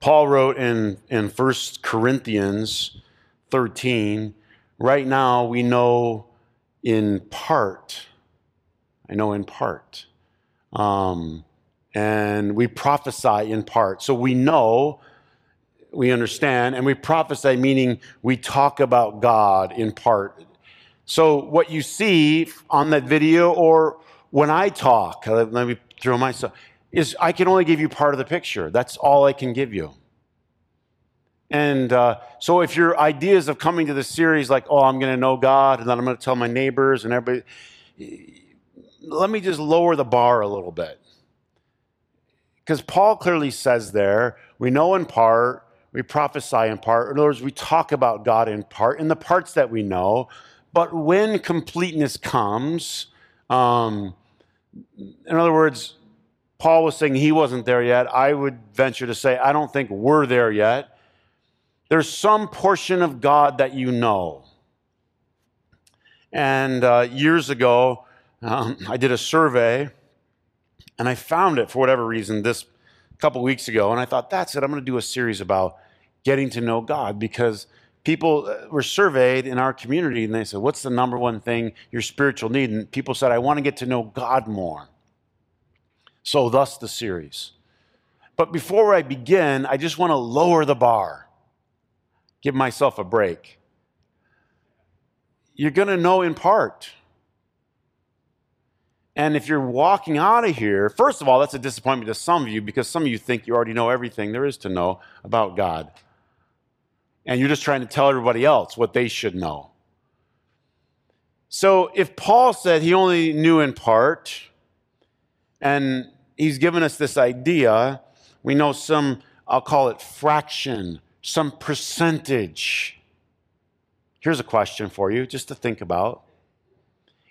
Paul wrote in, in 1 Corinthians 13, right now we know in part. I know in part. Um, and we prophesy in part. So we know, we understand, and we prophesy, meaning we talk about God in part. So what you see on that video or when I talk, let me throw myself, is I can only give you part of the picture. That's all I can give you. And uh, so, if your ideas of coming to this series, like, oh, I'm going to know God, and then I'm going to tell my neighbors and everybody, let me just lower the bar a little bit. Because Paul clearly says there, we know in part, we prophesy in part. In other words, we talk about God in part, in the parts that we know. But when completeness comes, um, in other words, Paul was saying he wasn't there yet. I would venture to say, I don't think we're there yet. There's some portion of God that you know. And uh, years ago, um, I did a survey and I found it for whatever reason this couple weeks ago. And I thought, that's it. I'm going to do a series about getting to know God because people uh, were surveyed in our community and they said, What's the number one thing your spiritual need? And people said, I want to get to know God more. So, thus the series. But before I begin, I just want to lower the bar give myself a break. You're going to know in part. And if you're walking out of here, first of all, that's a disappointment to some of you because some of you think you already know everything there is to know about God. And you're just trying to tell everybody else what they should know. So if Paul said he only knew in part, and he's given us this idea, we know some, I'll call it fraction some percentage. Here's a question for you just to think about.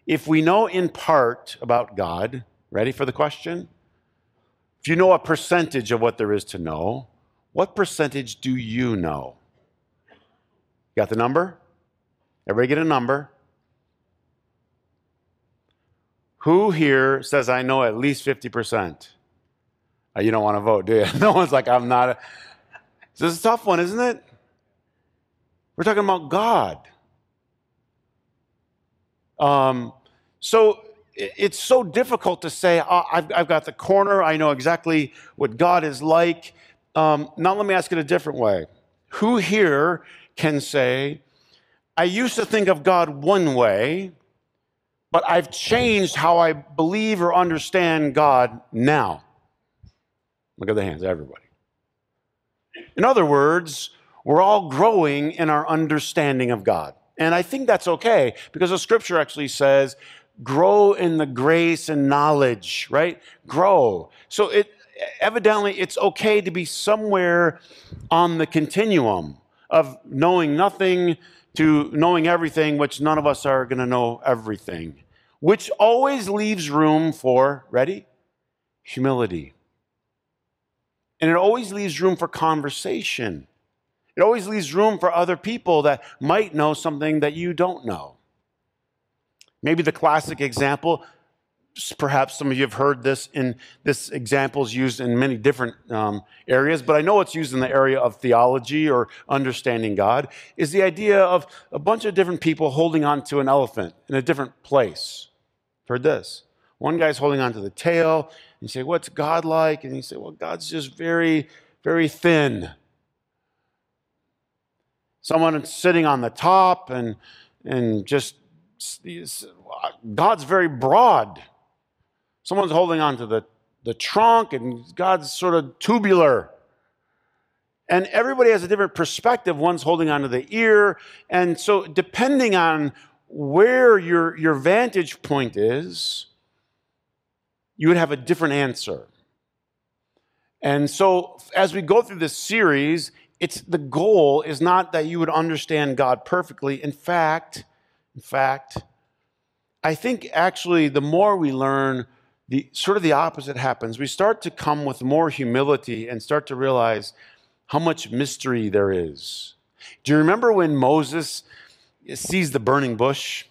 If we know in part about God, ready for the question? If you know a percentage of what there is to know, what percentage do you know? Got the number? Everybody get a number. Who here says, I know at least 50%? Uh, you don't want to vote, do you? No one's like, I'm not. A, this is a tough one, isn't it? We're talking about God. Um, so it's so difficult to say, oh, I've, I've, got the corner, I know exactly what God is like. Um, now, let me ask it a different way. Who here can say, I used to think of God one way, but I've changed how I believe or understand God now? Look at the hands, everybody. In other words, we're all growing in our understanding of God. And I think that's okay because the scripture actually says, grow in the grace and knowledge, right? Grow. So it evidently it's okay to be somewhere on the continuum of knowing nothing to knowing everything, which none of us are going to know everything, which always leaves room for, ready? Humility. And it always leaves room for conversation. It always leaves room for other people that might know something that you don't know. Maybe the classic example, perhaps some of you have heard this in this example is used in many different um, areas, but I know it's used in the area of theology or understanding God, is the idea of a bunch of different people holding on to an elephant in a different place. Heard this. One guy's holding on to the tail, and you say, What's God like? And you say, Well, God's just very, very thin. Someone sitting on the top and, and just, God's very broad. Someone's holding on to the, the trunk and God's sort of tubular. And everybody has a different perspective. One's holding onto the ear. And so, depending on where your, your vantage point is, you would have a different answer. And so, as we go through this series, it's the goal is not that you would understand God perfectly. In fact, in fact, I think actually the more we learn, the sort of the opposite happens. We start to come with more humility and start to realize how much mystery there is. Do you remember when Moses sees the burning bush?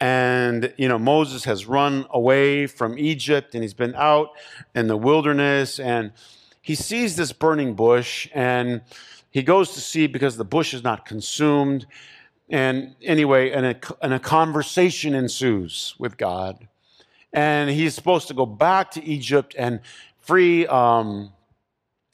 And, you know, Moses has run away from Egypt and he's been out in the wilderness and he sees this burning bush and he goes to see because the bush is not consumed. And anyway, and a, and a conversation ensues with God. And he's supposed to go back to Egypt and free um,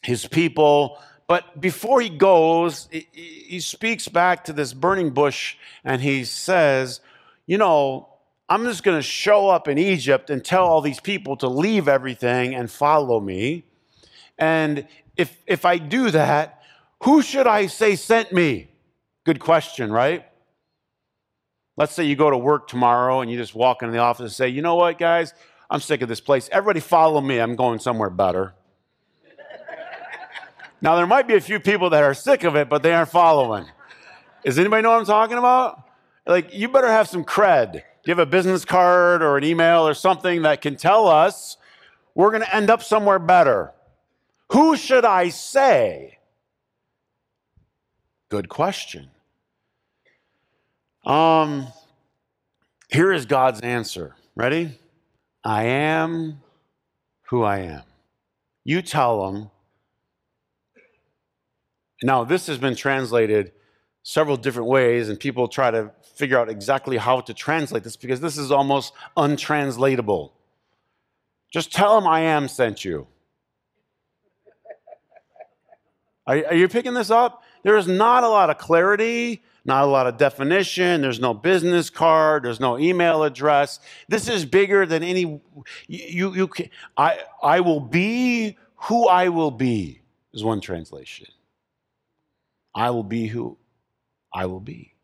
his people. But before he goes, he, speaks back to this burning bush and he says, You know, I'm just going to show up in Egypt and tell all these people to leave everything and follow me. And if, if I do that, who should I say sent me? Good question, right? Let's say you go to work tomorrow and you just walk into the office and say, you know what, guys? I'm sick of this place. Everybody follow me. I'm going somewhere better. now, there might be a few people that are sick of it, but they aren't following. Does anybody know what I'm talking about? Like, you better have some cred. Do you have a business card or an email or something that can tell us we're going to end up somewhere better? Who should I say? Good question. Um, here is God's answer. Ready? I am who I am. You tell them. Now, this has been translated several different ways, and people try to figure out exactly how to translate this because this is almost untranslatable. Just tell them I am sent you. Are, are you picking this up? There is not a lot of clarity not a lot of definition. There's no business card. There's no email address. This is bigger than any. You, you, can, I, I will be who I will be, is one translation. I will be who I will be.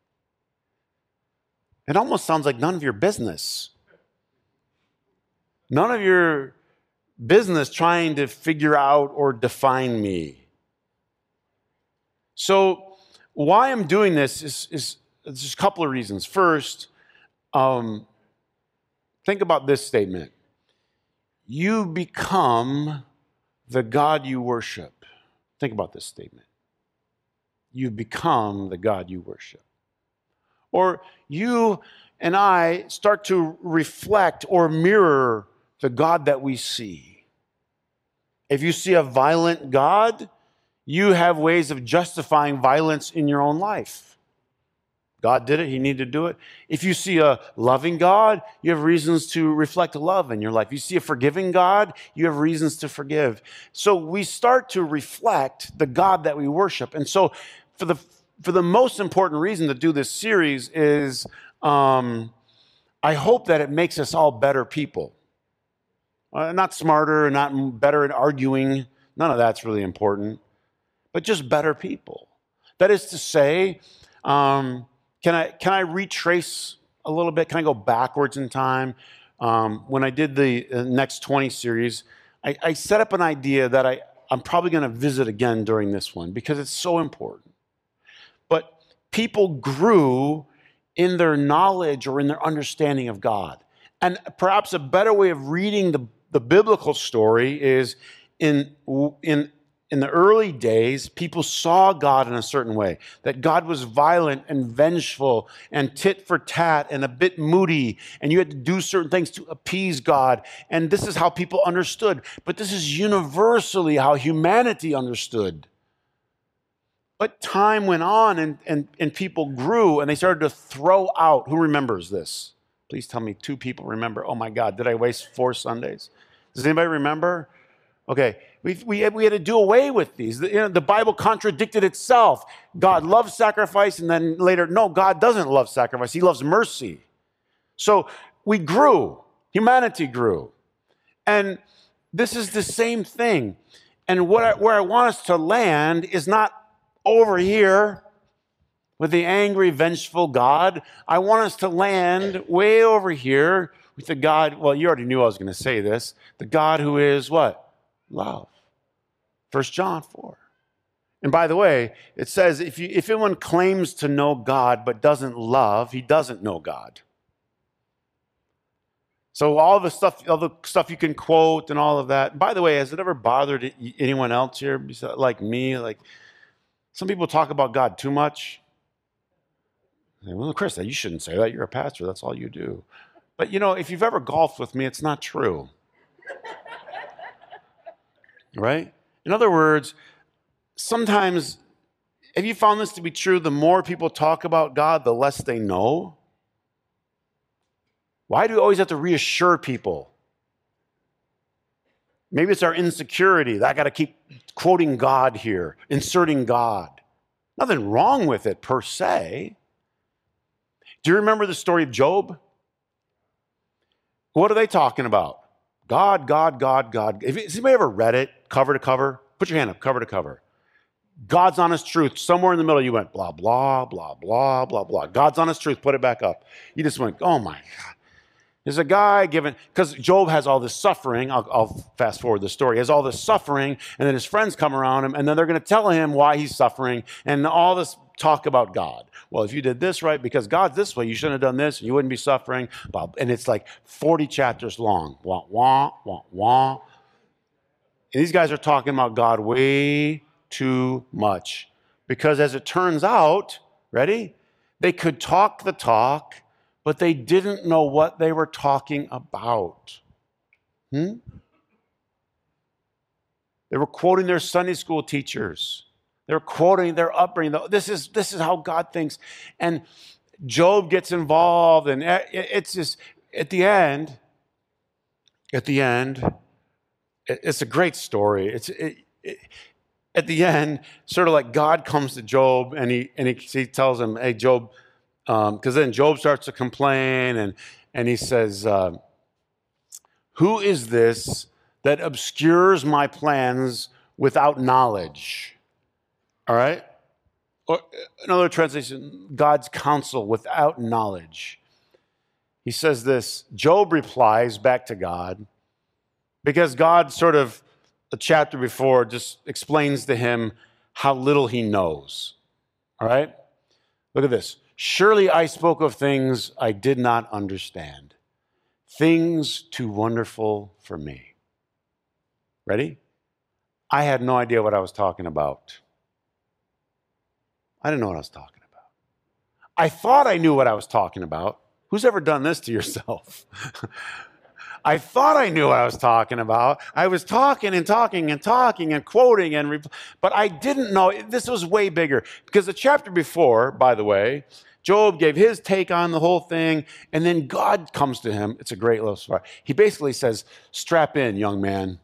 It almost sounds like none of your business. None of your business trying to figure out or define me. So, why I'm doing this is, is there's a couple of reasons. First, um, think about this statement You become the God you worship. Think about this statement. You become the God you worship. Or you and I start to reflect or mirror the God that we see. If you see a violent God, you have ways of justifying violence in your own life. God did it, He needed to do it. If you see a loving God, you have reasons to reflect love in your life. You see a forgiving God, you have reasons to forgive. So we start to reflect the God that we worship. And so, for the, for the most important reason to do this series is um, I hope that it makes us all better people. Uh, not smarter, not better at arguing. None of that's really important but just better people. That is to say, um, can, I, can I retrace a little bit? Can I go backwards in time? Um, when I did the uh, Next 20 series, I, I set up an idea that I, I'm probably going to visit again during this one because it's so important. But people grew in their knowledge or in their understanding of God. And perhaps a better way of reading the, the biblical story is in, in in the early days, people saw God in a certain way, that God was violent and vengeful and tit for tat and a bit moody, and you had to do certain things to appease God. And this is how people understood. But this is universally how humanity understood. But time went on and, and, and people grew and they started to throw out. Who remembers this? Please tell me two people remember. Oh my God, did I waste four Sundays? Does anybody remember? Okay, we, we, we had to do away with these. The, you know, the Bible contradicted itself. God loves sacrifice, and then later, no, God doesn't love sacrifice. He loves mercy. So we grew, humanity grew. And this is the same thing. And what I, where I want us to land is not over here with the angry, vengeful God. I want us to land way over here with the God, well, you already knew I was going to say this, the God who is what? Love. 1 John 4. And by the way, it says if, you, if anyone claims to know God but doesn't love, he doesn't know God. So all the stuff, all the stuff you can quote and all of that. By the way, has it ever bothered anyone else here, like me? Like some people talk about God too much. Well, Chris, you shouldn't say that. You're a pastor. That's all you do. But you know, if you've ever golfed with me, it's not true right? In other words, sometimes, have you found this to be true? The more people talk about God, the less they know. Why do we always have to reassure people? Maybe it's our insecurity. That I got to keep quoting God here, inserting God. Nothing wrong with it per se. Do you remember the story of Job? What are they talking about? God, God, God, God. Has anybody ever read it cover to cover? Put your hand up, cover to cover. God's honest truth. Somewhere in the middle, you went blah, blah, blah, blah, blah, blah. God's honest truth. Put it back up. You just went, oh my God. There's a guy given, because Job has all this suffering. I'll, I'll, fast forward the story. He has all this suffering, and then his friends come around him, and then they're going to tell him why he's suffering, and all this talk about God. Well, if you did this right, because God's this way, you shouldn't have done this, and you wouldn't be suffering. And it's like 40 chapters long. Wah, wah, wah, wah. And these guys are talking about God way too much. Because as it turns out, ready? They could talk the talk but they didn't know what they were talking about. Hmm? They were quoting their Sunday school teachers. They were quoting their upbringing. This is, this is how God thinks. And Job gets involved, and it's just, at the end, at the end, it's a great story. It's, it, it, at the end, sort of like God comes to Job and he, and he, he tells him, Hey, Job, because um, then Job starts to complain and, and he says, uh, Who is this that obscures my plans without knowledge? All right? Or another translation, God's counsel without knowledge. He says this Job replies back to God because God, sort of a chapter before, just explains to him how little he knows. All right? Look at this. Surely I spoke of things I did not understand, things too wonderful for me. Ready? I had no idea what I was talking about. I didn't know what I was talking about. I thought I knew what I was talking about. Who's ever done this to yourself? I thought I knew what I was talking about. I was talking and talking and talking and quoting and, but I didn't know this was way bigger because the chapter before, by the way, Job gave his take on the whole thing, and then God comes to him. It's a great little story. He basically says, Strap in, young man.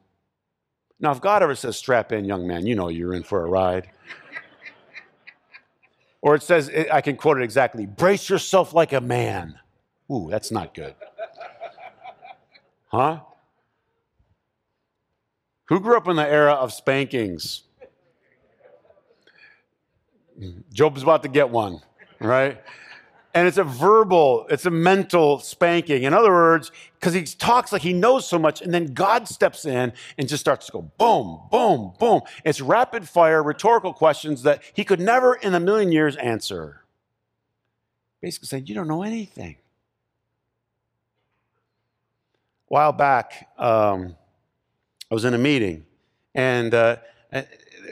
Now, if God ever says, Strap in, young man, you know you're in for a ride. or it says, I can quote it exactly brace yourself like a man. Ooh, that's not good. Huh? Who grew up in the era of spankings? Job's about to get one right? And it's a verbal, it's a mental spanking. In other words, because he talks like he knows so much, and then God steps in and just starts to go boom, boom, boom. It's rapid fire rhetorical questions that he could never in a million years answer. Basically saying, You don't know anything. A while back, um, I was in a meeting, and uh,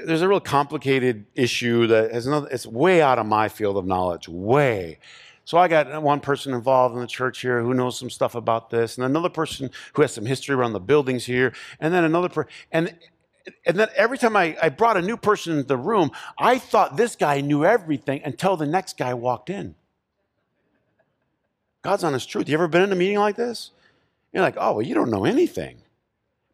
there's a real complicated issue that has another, it's way out of my field of knowledge, way. So I got one person involved in the church here who knows some stuff about this, and another person who has some history around the buildings here, and then another person, and and then every time I, I brought a new person into the room, I thought this guy knew everything until the next guy walked in. God's honest truth. You ever been in a meeting like this? You're like, oh, well, you don't know anything.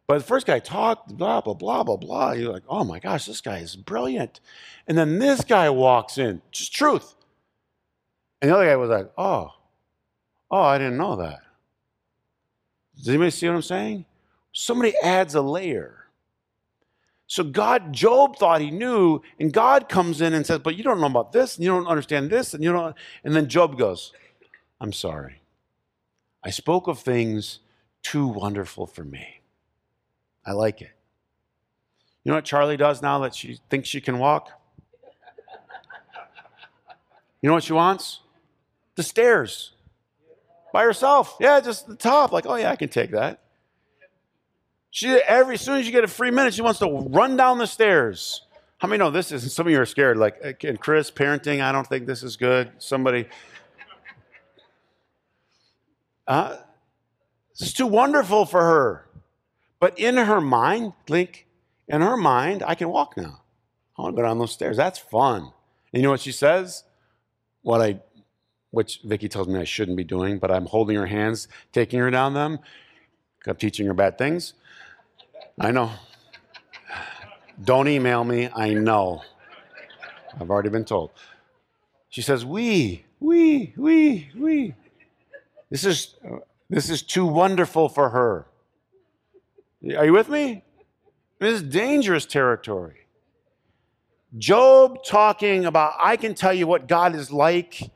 But the first guy talked, blah, blah, blah, blah, blah. You're like, oh my gosh, this guy is brilliant. And then this guy walks in, just truth. And the other guy was like, oh, oh, I didn't know that. Does anybody see what I'm saying? Somebody adds a layer. So God, Job thought he knew, and God comes in and says, But you don't know about this, and you don't understand this, and you don't. And then Job goes, I'm sorry. I spoke of things too wonderful for me. I like it. You know what Charlie does now that she thinks she can walk? You know what she wants? The stairs. By herself. Yeah, just the top. Like, oh yeah, I can take that. She every as soon as you get a free minute, she wants to run down the stairs. How many know this is some of you are scared? Like, and Chris, parenting, I don't think this is good. Somebody. Uh, is too wonderful for her. But in her mind, Link, In her mind, I can walk now. I want to go down those stairs. That's fun. And you know what she says? What I, which Vicky tells me I shouldn't be doing, but I'm holding her hands, taking her down them. I'm teaching her bad things. I know. Don't email me. I know. I've already been told. She says, "We, we, we, we." This is this is too wonderful for her. Are you with me? This is dangerous territory. Job talking about, I can tell you what God is like.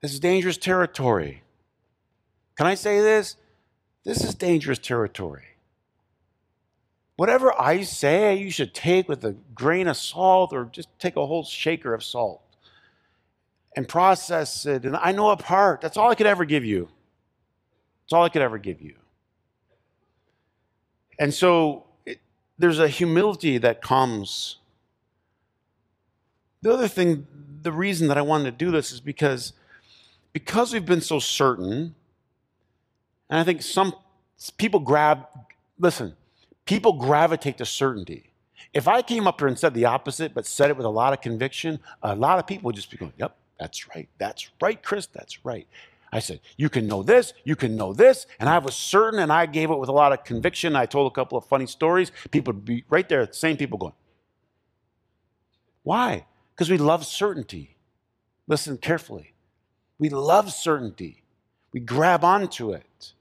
This is dangerous territory. Can I say this? This is dangerous territory. Whatever I say, you should take with a grain of salt or just take a whole shaker of salt and process it. And I know a part. That's all I could ever give you. That's all I could ever give you. And so it, there's a humility that comes. The other thing, the reason that I wanted to do this is because because we've been so certain, and I think some people grab, listen, people gravitate to certainty. If I came up here and said the opposite, but said it with a lot of conviction, a lot of people would just be going, yep, that's right. That's right, Chris. That's right. I said, You can know this, you can know this. And I was certain, and I gave it with a lot of conviction. I told a couple of funny stories. People would be right there, the same people going, Why? Because we love certainty. Listen carefully. We love certainty, we grab onto it.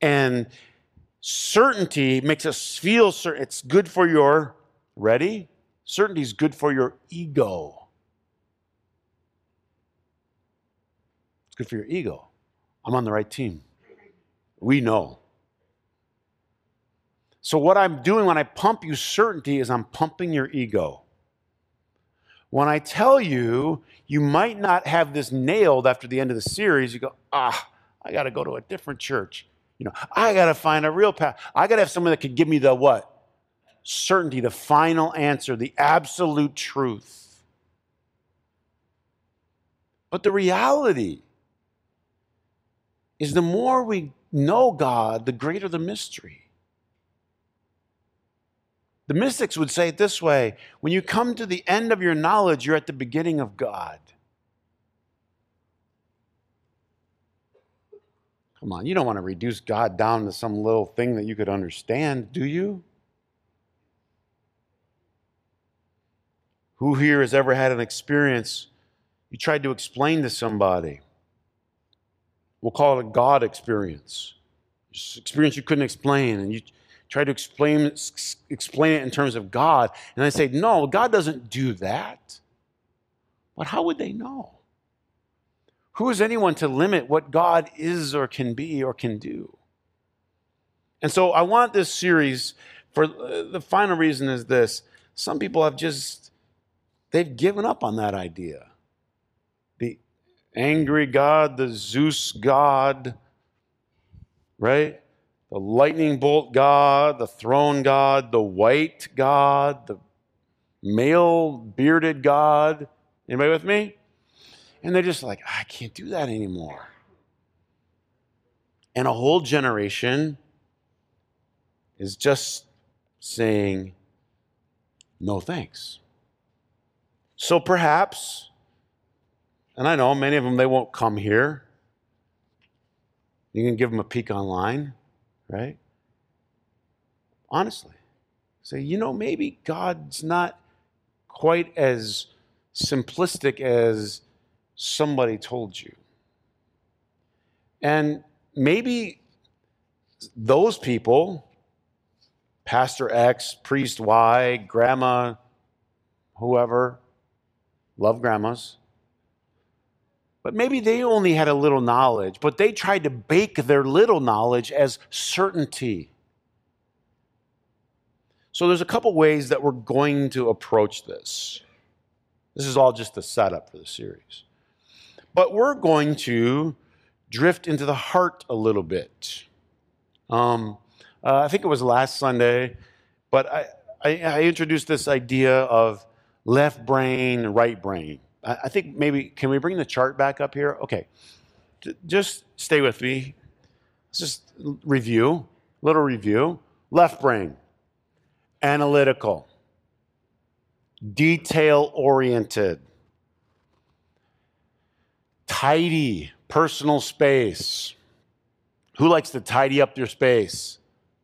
And certainty makes us feel certain. It's good for your, ready? Certainty is good for your ego. Good for your ego. I'm on the right team. We know. So, what I'm doing when I pump you certainty is I'm pumping your ego. When I tell you, you might not have this nailed after the end of the series, you go, ah, I got to go to a different church. You know, I got to find a real path. I got to have someone that can give me the what? Certainty, the final answer, the absolute truth. But the reality is the more we know God, the greater the mystery. The mystics would say it this way when you come to the end of your knowledge, you're at the beginning of God. Come on, you don't want to reduce God down to some little thing that you could understand, do you? Who here has ever had an experience you tried to explain to somebody? We'll call it a God experience. Experience you couldn't explain, and you try to explain, explain it in terms of God. And I say, no, God doesn't do that. But how would they know? Who is anyone to limit what God is or can be or can do? And so I want this series for uh, the final reason is this. Some people have just, they've given up on that idea angry God, the Zeus God, right? The lightning bolt God, the throne God, the white God, the male bearded God. Anybody with me? And they're just like, I can't do that anymore. And a whole generation is just saying, no thanks. So perhaps and I know many of them, they won't come here. You can give them a peek online, right? Honestly. Say, you know, maybe God's not quite as simplistic as somebody told you. And maybe those people, Pastor X, Priest Y, Grandma, whoever, love grandmas, but maybe they only had a little knowledge, but they tried to bake their little knowledge as certainty. So there's a couple ways that we're going to approach this. This is all just the setup for the series. But we're going to drift into the heart a little bit. Um, uh, I think it was last Sunday, but I, I, I introduced this idea of left brain, right brain. I think maybe, can we bring the chart back up here? Okay. Just stay with me. Let's just review, little review. Left brain. analytical, detail oriented, tidy, personal space. Who likes to tidy up their space?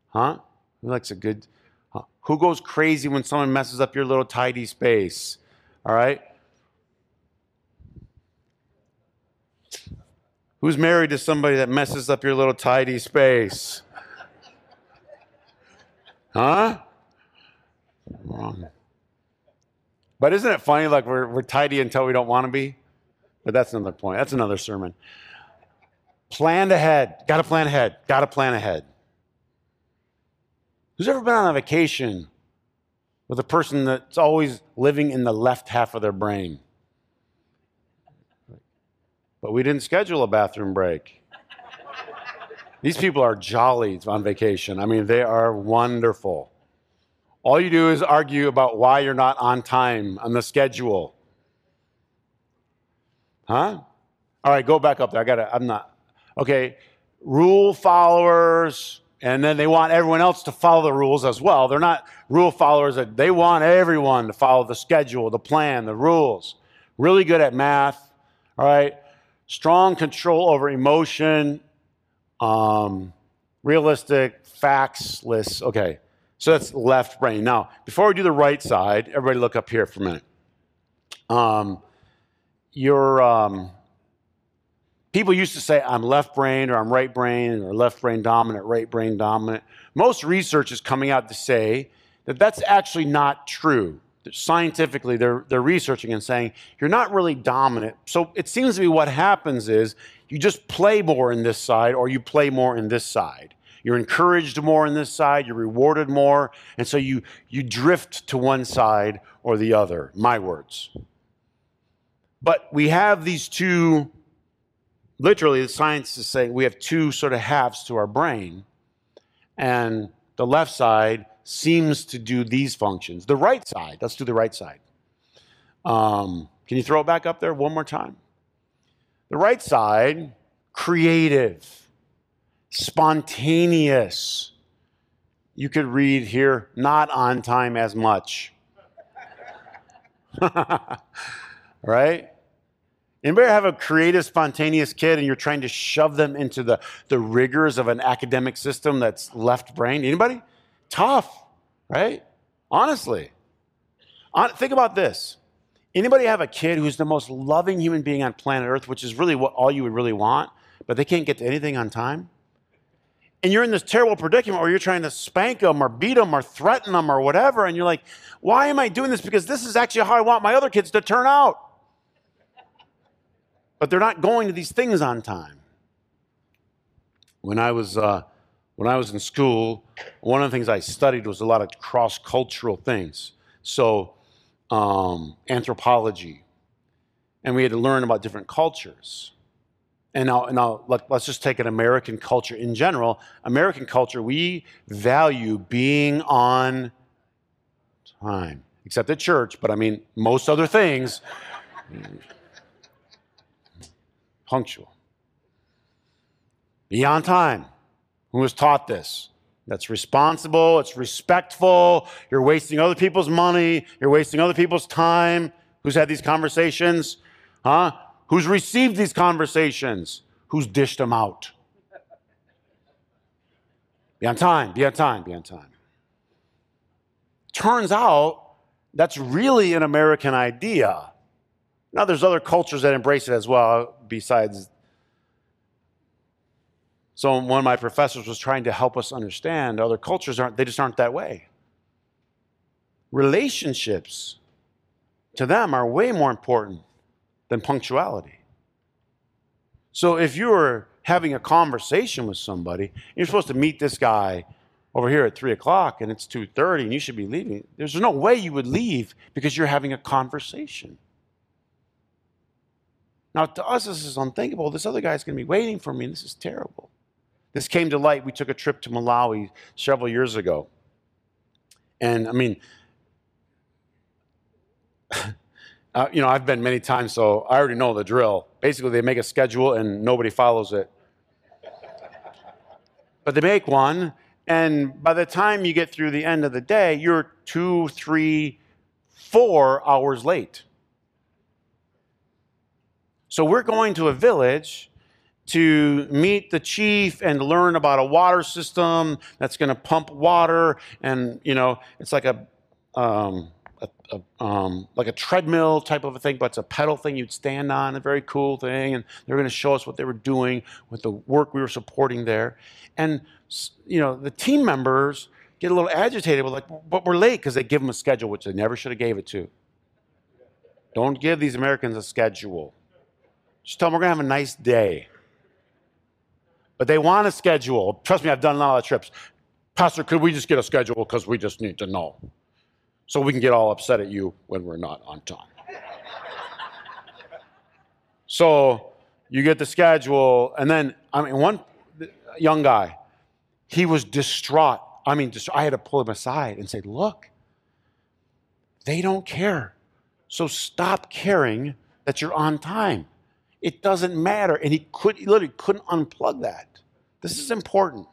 Huh? Who likes a good. Huh? Who goes crazy when someone messes up your little tidy space? All right? Who's married to somebody that messes up your little tidy space? Huh? Wrong. But isn't it funny? Like we're, we're tidy until we don't want to be? But that's another point. That's another sermon. Plan ahead. Got to plan ahead. Got to plan ahead. Who's ever been on a vacation with a person that's always living in the left half of their brain? But we didn't schedule a bathroom break. These people are jolly on vacation. I mean, they are wonderful. All you do is argue about why you're not on time on the schedule. Huh? All right, go back up there. I got to, I'm not. Okay, rule followers, and then they want everyone else to follow the rules as well. They're not rule followers, they want everyone to follow the schedule, the plan, the rules. Really good at math, all right? Strong control over emotion, um, realistic, factsless. Okay, so that's left brain. Now, before we do the right side, everybody look up here for a minute. Um, your um, people used to say I'm left brain or I'm right brain or left brain dominant, right brain dominant. Most research is coming out to say that that's actually not true. Scientifically, they're, they're researching and saying you're not really dominant. So it seems to be what happens is you just play more in this side or you play more in this side. You're encouraged more in this side, you're rewarded more, and so you, you drift to one side or the other. My words. But we have these two, literally, the science is saying we have two sort of halves to our brain, and the left side seems to do these functions. The right side, let's do the right side. Um, can you throw it back up there one more time? The right side, creative spontaneous. You could read here, not on time as much. right? Anybody have a creative, spontaneous kid and you're trying to shove them into the, the rigors of an academic system that's left brain? Anybody? Tough, right? Honestly. On, think about this. Anybody have a kid who's the most loving human being on planet Earth, which is really what all you would really want, but they can't get to anything on time? and you're in this terrible predicament where you're trying to spank them or beat them or threaten them or whatever, and you're like, why am I doing this? Because this is actually how I want my other kids to turn out. But they're not going to these things on time. When I was, uh, when I was in school, one of the things I studied was a lot of cross cultural things. So, um, anthropology. And we had to learn about different cultures and now, now let, us just take an American culture in general. American culture, we value being on time, except at church, but I mean, most other things, punctual. Be on time. Who was taught this? That's responsible, it's respectful, you're wasting other people's money, you're wasting other people's time. Who's had these conversations? Huh? Who's received these conversations? Who's dished them out? Be on time, be on time, be on time. Turns out that's really an American idea. Now, there's other cultures that embrace it as well, besides. So, one of my professors was trying to help us understand other cultures aren't, they just aren't that way. Relationships to them are way more important than punctuality. So if you're having a conversation with somebody, you're supposed to meet this guy over here at three o'clock and it's 2.30 and you should be leaving. There's no way you would leave because you're having a conversation. Now to us this is unthinkable. This other guy's going to be waiting for me. And this is terrible this came to light we took a trip to malawi several years ago and i mean Uh, you know, I've been many times, so I already know the drill. Basically, they make a schedule and nobody follows it. But they make one, And by the time you get through the end of the day, you're two, three, four hours late. So we're going to a village to meet the chief and learn about a water system that's going to pump water and you know it's like a, um, a, a um, like a treadmill type of a thing but it's a pedal thing you'd stand on a very cool thing and they're going to show us what they were doing with the work we were supporting there. And you know the team members get a little agitated we're like but we're late because they give them a schedule which they never should have gave it to. Don't give these americans a schedule. Just tell them we're going to have a nice day but they want a schedule. Trust me, I've done a lot of trips. Pastor, could we just get a schedule because we just need to know so we can get all upset at you when we're not on time? so you get the schedule, and then, I mean, one young guy, he was distraught. I mean, I had to pull him aside and say, Look, they don't care. So stop caring that you're on time. It doesn't matter. And he could he literally couldn't unplug that. This is important.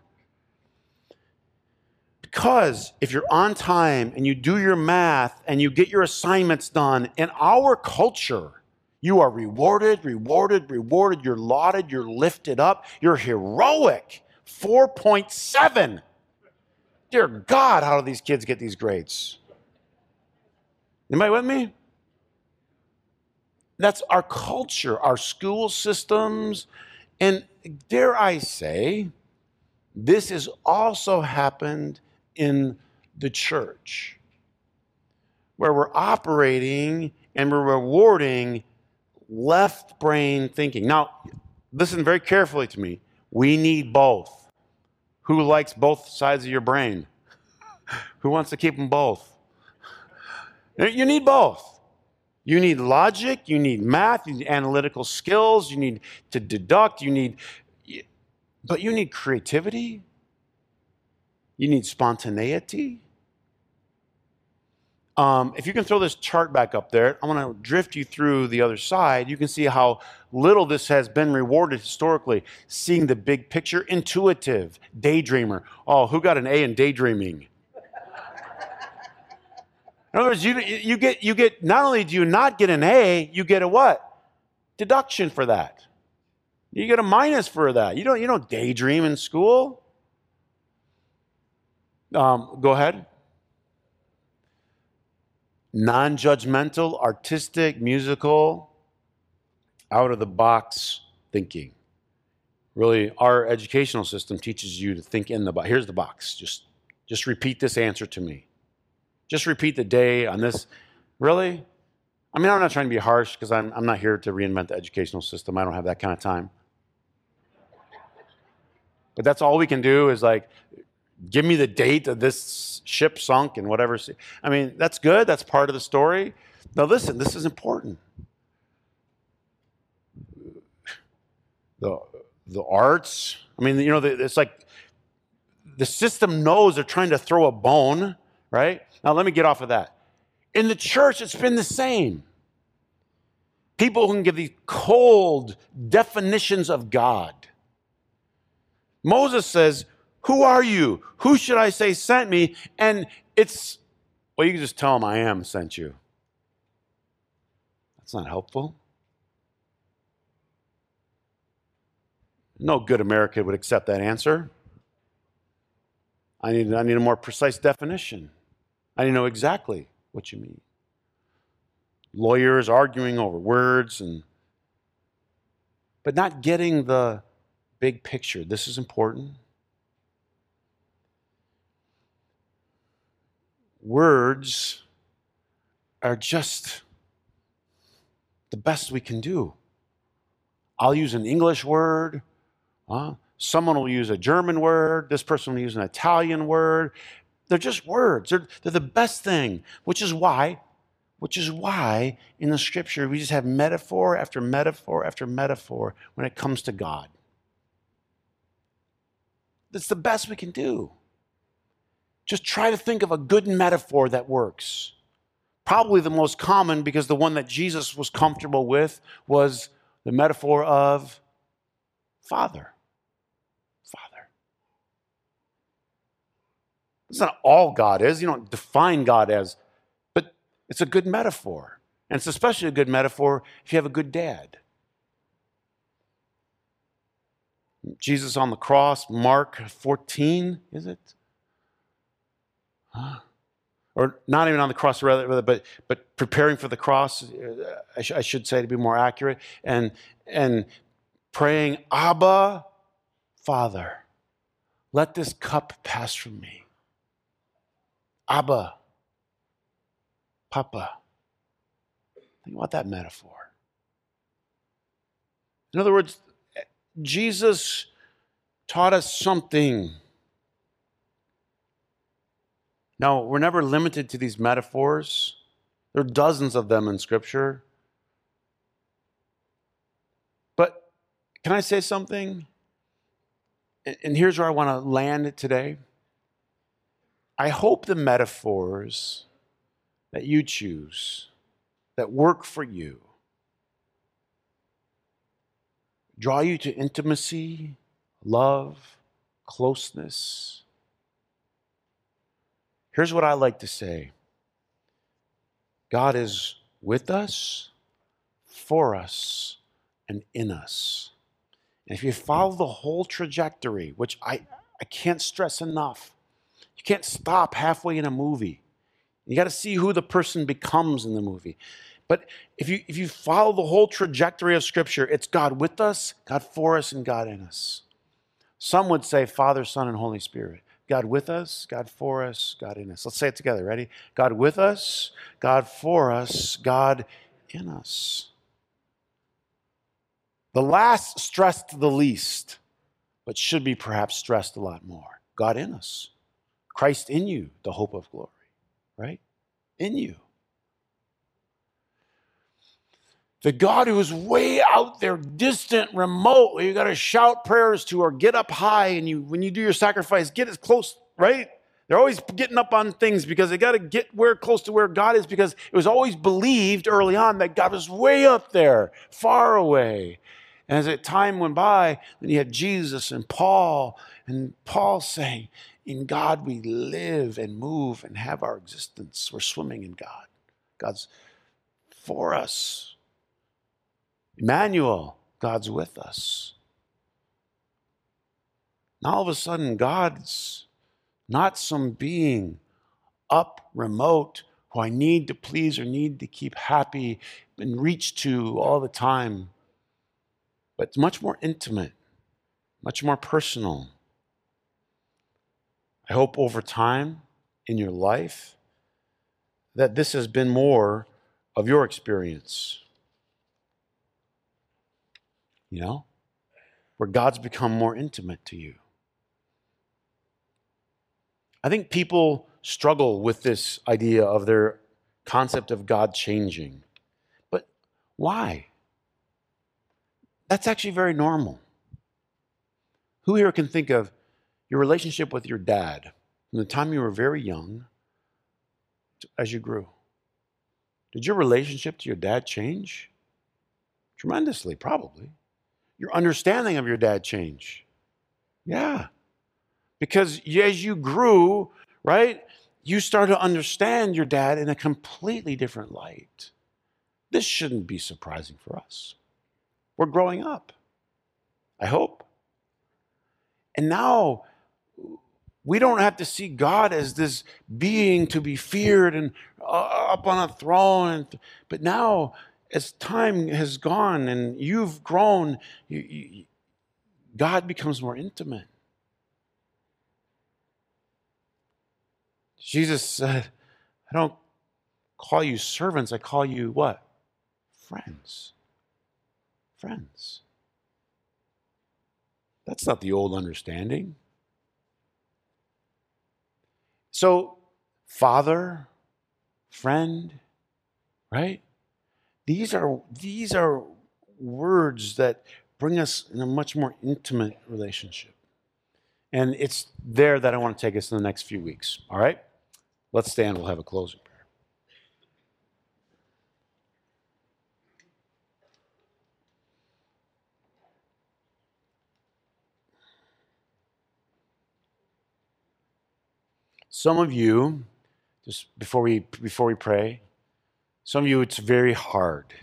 Because if you're on time and you do your math and you get your assignments done, in our culture, you are rewarded, rewarded, rewarded. You're lauded, you're lifted up, you're heroic. 4.7. Dear God, how do these kids get these grades? Anybody with me? That's our culture, our school systems. And dare I say, this has also happened in the church, where we're operating and we're rewarding left brain thinking. Now, listen very carefully to me. We need both. Who likes both sides of your brain? Who wants to keep them both? You need both. You need logic, you need math, you need analytical skills, you need to deduct, you need, but you need creativity, you need spontaneity. Um, if you can throw this chart back up there, I want to drift you through the other side. You can see how little this has been rewarded historically. Seeing the big picture, intuitive, daydreamer. Oh, who got an A in daydreaming? In other words, you, you, get, you get, not only do you not get an A, you get a what? Deduction for that. You get a minus for that. You don't, you don't daydream in school. Um, go ahead. Non judgmental, artistic, musical, out of the box thinking. Really, our educational system teaches you to think in the box. Here's the box. Just, just repeat this answer to me. Just repeat the day on this. Really? I mean, I'm not trying to be harsh because I'm, I'm not here to reinvent the educational system. I don't have that kind of time. But that's all we can do is like, give me the date of this ship sunk and whatever. I mean, that's good. That's part of the story. Now, listen, this is important. The, the arts, I mean, you know, it's like the system knows they're trying to throw a bone, right? Now, let me get off of that. In the church, it's been the same. People who can give these cold definitions of God. Moses says, Who are you? Who should I say sent me? And it's, well, you can just tell him I am sent you. That's not helpful. No good American would accept that answer. I need, I need a more precise definition. I know exactly what you mean. Lawyers arguing over words and but not getting the big picture. This is important. Words are just the best we can do. I'll use an English word. Uh, someone will use a German word. This person will use an Italian word. They're just words. They're, they're the best thing, which is why, which is why in the scripture we just have metaphor after metaphor after metaphor when it comes to God. That's the best we can do. Just try to think of a good metaphor that works. Probably the most common, because the one that Jesus was comfortable with was the metaphor of Father. That's not all God is. You don't define God as, but it's a good metaphor. And it's especially a good metaphor if you have a good dad. Jesus on the cross, Mark 14, is it? Huh? Or not even on the cross, rather, but, but preparing for the cross, uh, I, sh- I should say to be more accurate, and, and praying, Abba, Father, let this cup pass from me. Abba, Papa. Think about that metaphor. In other words, Jesus taught us something. Now, we're never limited to these metaphors. There are dozens of them in Scripture. But can I say something? And here's where I want to land it today. I hope the metaphors that you choose, that work for you, draw you to intimacy, love, closeness. Here's what I like to say God is with us, for us, and in us. And if you follow the whole trajectory, which I, I can't stress enough, you can't stop halfway in a movie. You got to see who the person becomes in the movie. But if you, if you follow the whole trajectory of Scripture, it's God with us, God for us, and God in us. Some would say Father, Son, and Holy Spirit. God with us, God for us, God in us. Let's say it together. Ready? God with us, God for us, God in us. The last stressed the least, but should be perhaps stressed a lot more. God in us, Christ in you, the hope of glory, right? In you. The God who is way out there, distant, remote, you got to shout prayers to or get up high, and you when you do your sacrifice, get as close, right? They're always getting up on things because they got to get where close to where God is because it was always believed early on that God was way up there, far away. And as time went by, then you had Jesus and Paul, and Paul saying, In God we live and move and have our existence. We're swimming in God. God's for us. Emmanuel, God's with us. Now all of a sudden, God's not some being up remote who I need to please or need to keep happy and reach to all the time, but it's much more intimate, much more personal. I hope over time in your life that this has been more of your experience you know, where God's become more intimate to you. I think people struggle with this idea of their concept of God changing. But why? That's actually very normal. Who here can think of your relationship with your dad from the time you were very young as you grew? Did your relationship to your dad change? Tremendously, probably your understanding of your dad change? Yeah. Because as you grew, right, you start to understand your dad in a completely different light. This shouldn't be surprising for us. We're growing up, I hope. And now we don't have to see God as this being to be feared and uh, up on a throne. But now as time has gone and you've grown, you, you, God becomes more intimate. Jesus said, I don't call you servants, I call you what? Friends. Friends. That's not the old understanding. So, father, friend, right? These are, these are words that bring us in a much more intimate relationship. And it's there that I want to take us in the next few weeks. All right? Let's stand. We'll have a closing Some of you, just before we before we pray, some of you it's very hard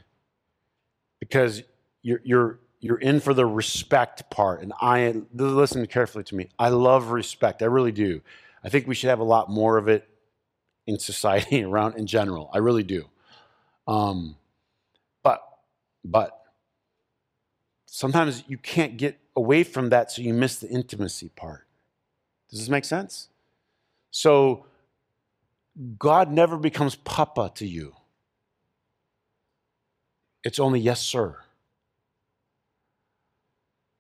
because you're you're you're in for the respect part. And I listen carefully to me. I love respect. I really do. I think we should have a lot more of it in society around in general. I really do. Um, but but sometimes you can't get away from that, so you miss the intimacy part. Does this make sense? So God never becomes papa to you. It's only yes, sir.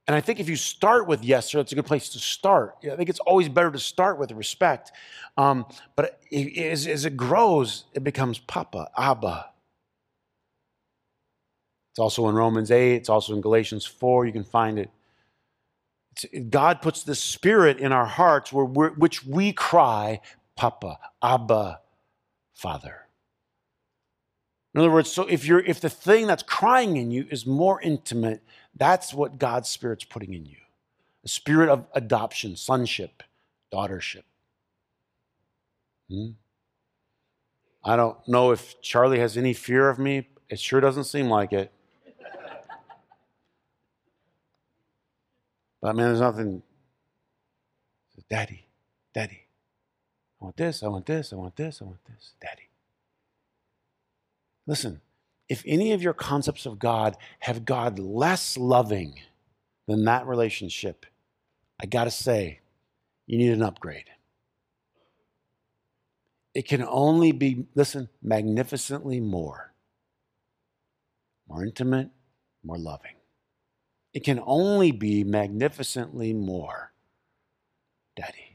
And I think if you start with yes, sir, that's a good place to start. I think it's always better to start with respect. Um, but as, as it grows, it becomes Papa, Abba. It's also in Romans 8, it's also in Galatians 4. You can find it. God puts the spirit in our hearts where which we cry, Papa, Abba, Father. In other words, so if you're if the thing that's crying in you is more intimate, that's what God's Spirit's putting in you. A spirit of adoption, sonship, daughtership. Hmm? I don't know if Charlie has any fear of me. It sure doesn't seem like it. But man, there's nothing. Says, Daddy, Daddy, I want this, I want this, I want this, I want this, Daddy. Listen, if any of your concepts of God have God less loving than that relationship, I got to say, you need an upgrade. It can only be, listen, magnificently more. More intimate, more loving. It can only be magnificently more, Daddy.